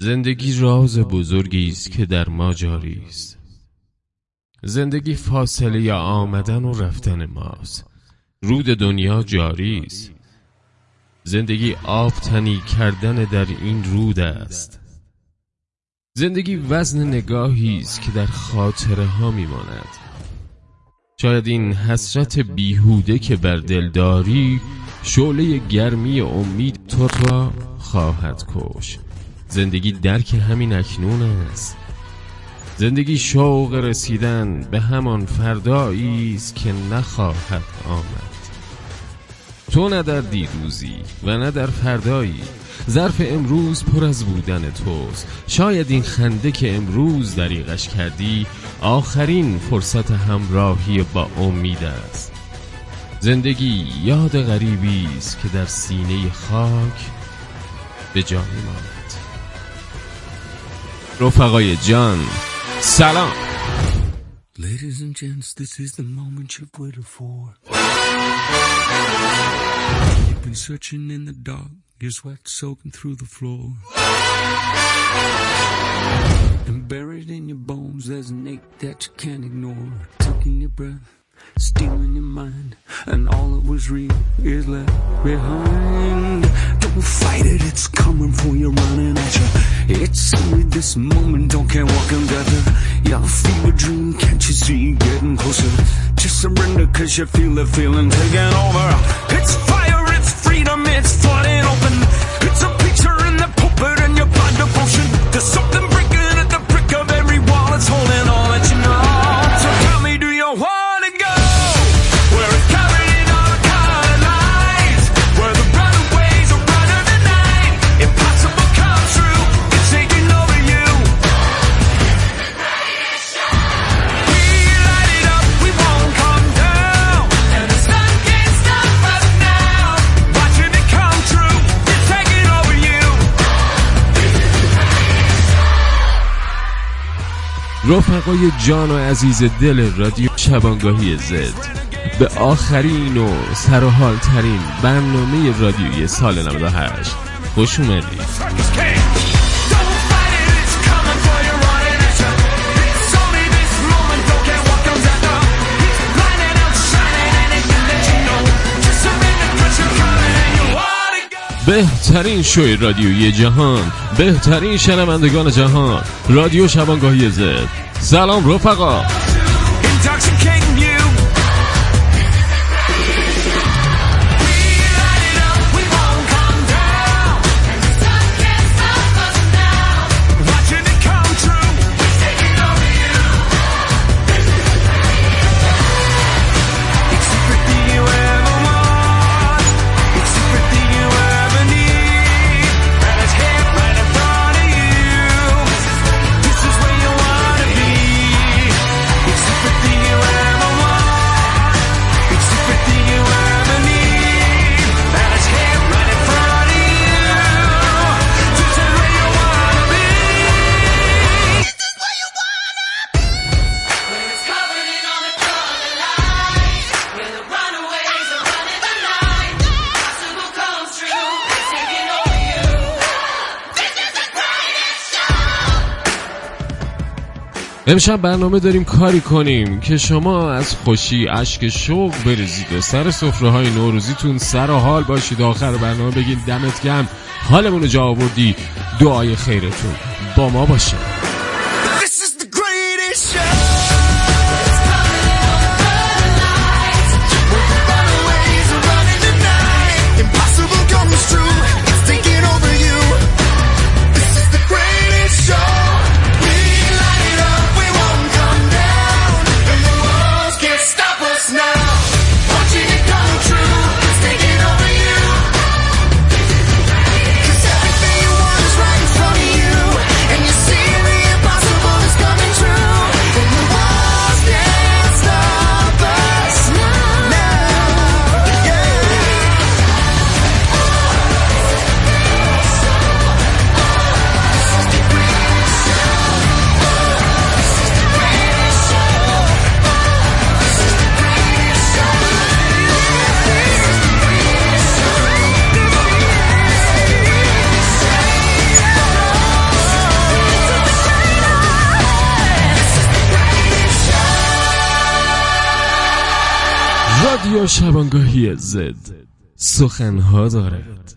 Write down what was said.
زندگی راز بزرگی است که در ما جاری است. زندگی فاصله آمدن و رفتن ماست. رود دنیا جاری است. زندگی آب تنی کردن در این رود است. زندگی وزن نگاهی است که در خاطره ها میماند. شاید این حسرت بیهوده که بر دل داری شعله گرمی امید تو را خواهد کش زندگی درک همین اکنون است. زندگی شوق رسیدن به همان فردایی است که نخواهد آمد. تو نه در دیروزی و نه در فردایی. ظرف امروز پر از بودن توست. شاید این خنده که امروز دریغش کردی آخرین فرصت همراهی با امید است. زندگی یاد غریبی است که در سینه خاک به جا میماند. رفقای جان سلام Ladies and gents, this is the moment you've waited for. You've been searching in the dark, your sweat soaking through the floor. And buried in your bones, there's an ache that you can't ignore. Taking your breath, stealing your mind, and all that was real is left behind. Don't fight it, it's coming for you, running at It's this moment, don't care what comes after. Your fever dream, can't you see getting closer? Just surrender, cause you feel the feeling taking over. It's fire, it's freedom, it's flooding open. رفقای جان و عزیز دل رادیو شبانگاهی زد به آخرین و سرحال ترین برنامه رادیویی سال 98 خوش اومدید. بهترین شوی رادیویی جهان بهترین شنوندگان جهان رادیو شبانگاهی زد. سلام رفقا. امشب برنامه داریم کاری کنیم که شما از خوشی اشک شوق بریزید و سر سفره های نوروزیتون سر و حال باشید. آخر برنامه بگید دمت گرم. حالمون رو جا آوردی. دعای خیرتون. با ما باشه رادیو شبانگاهی زد. سخنها دارد.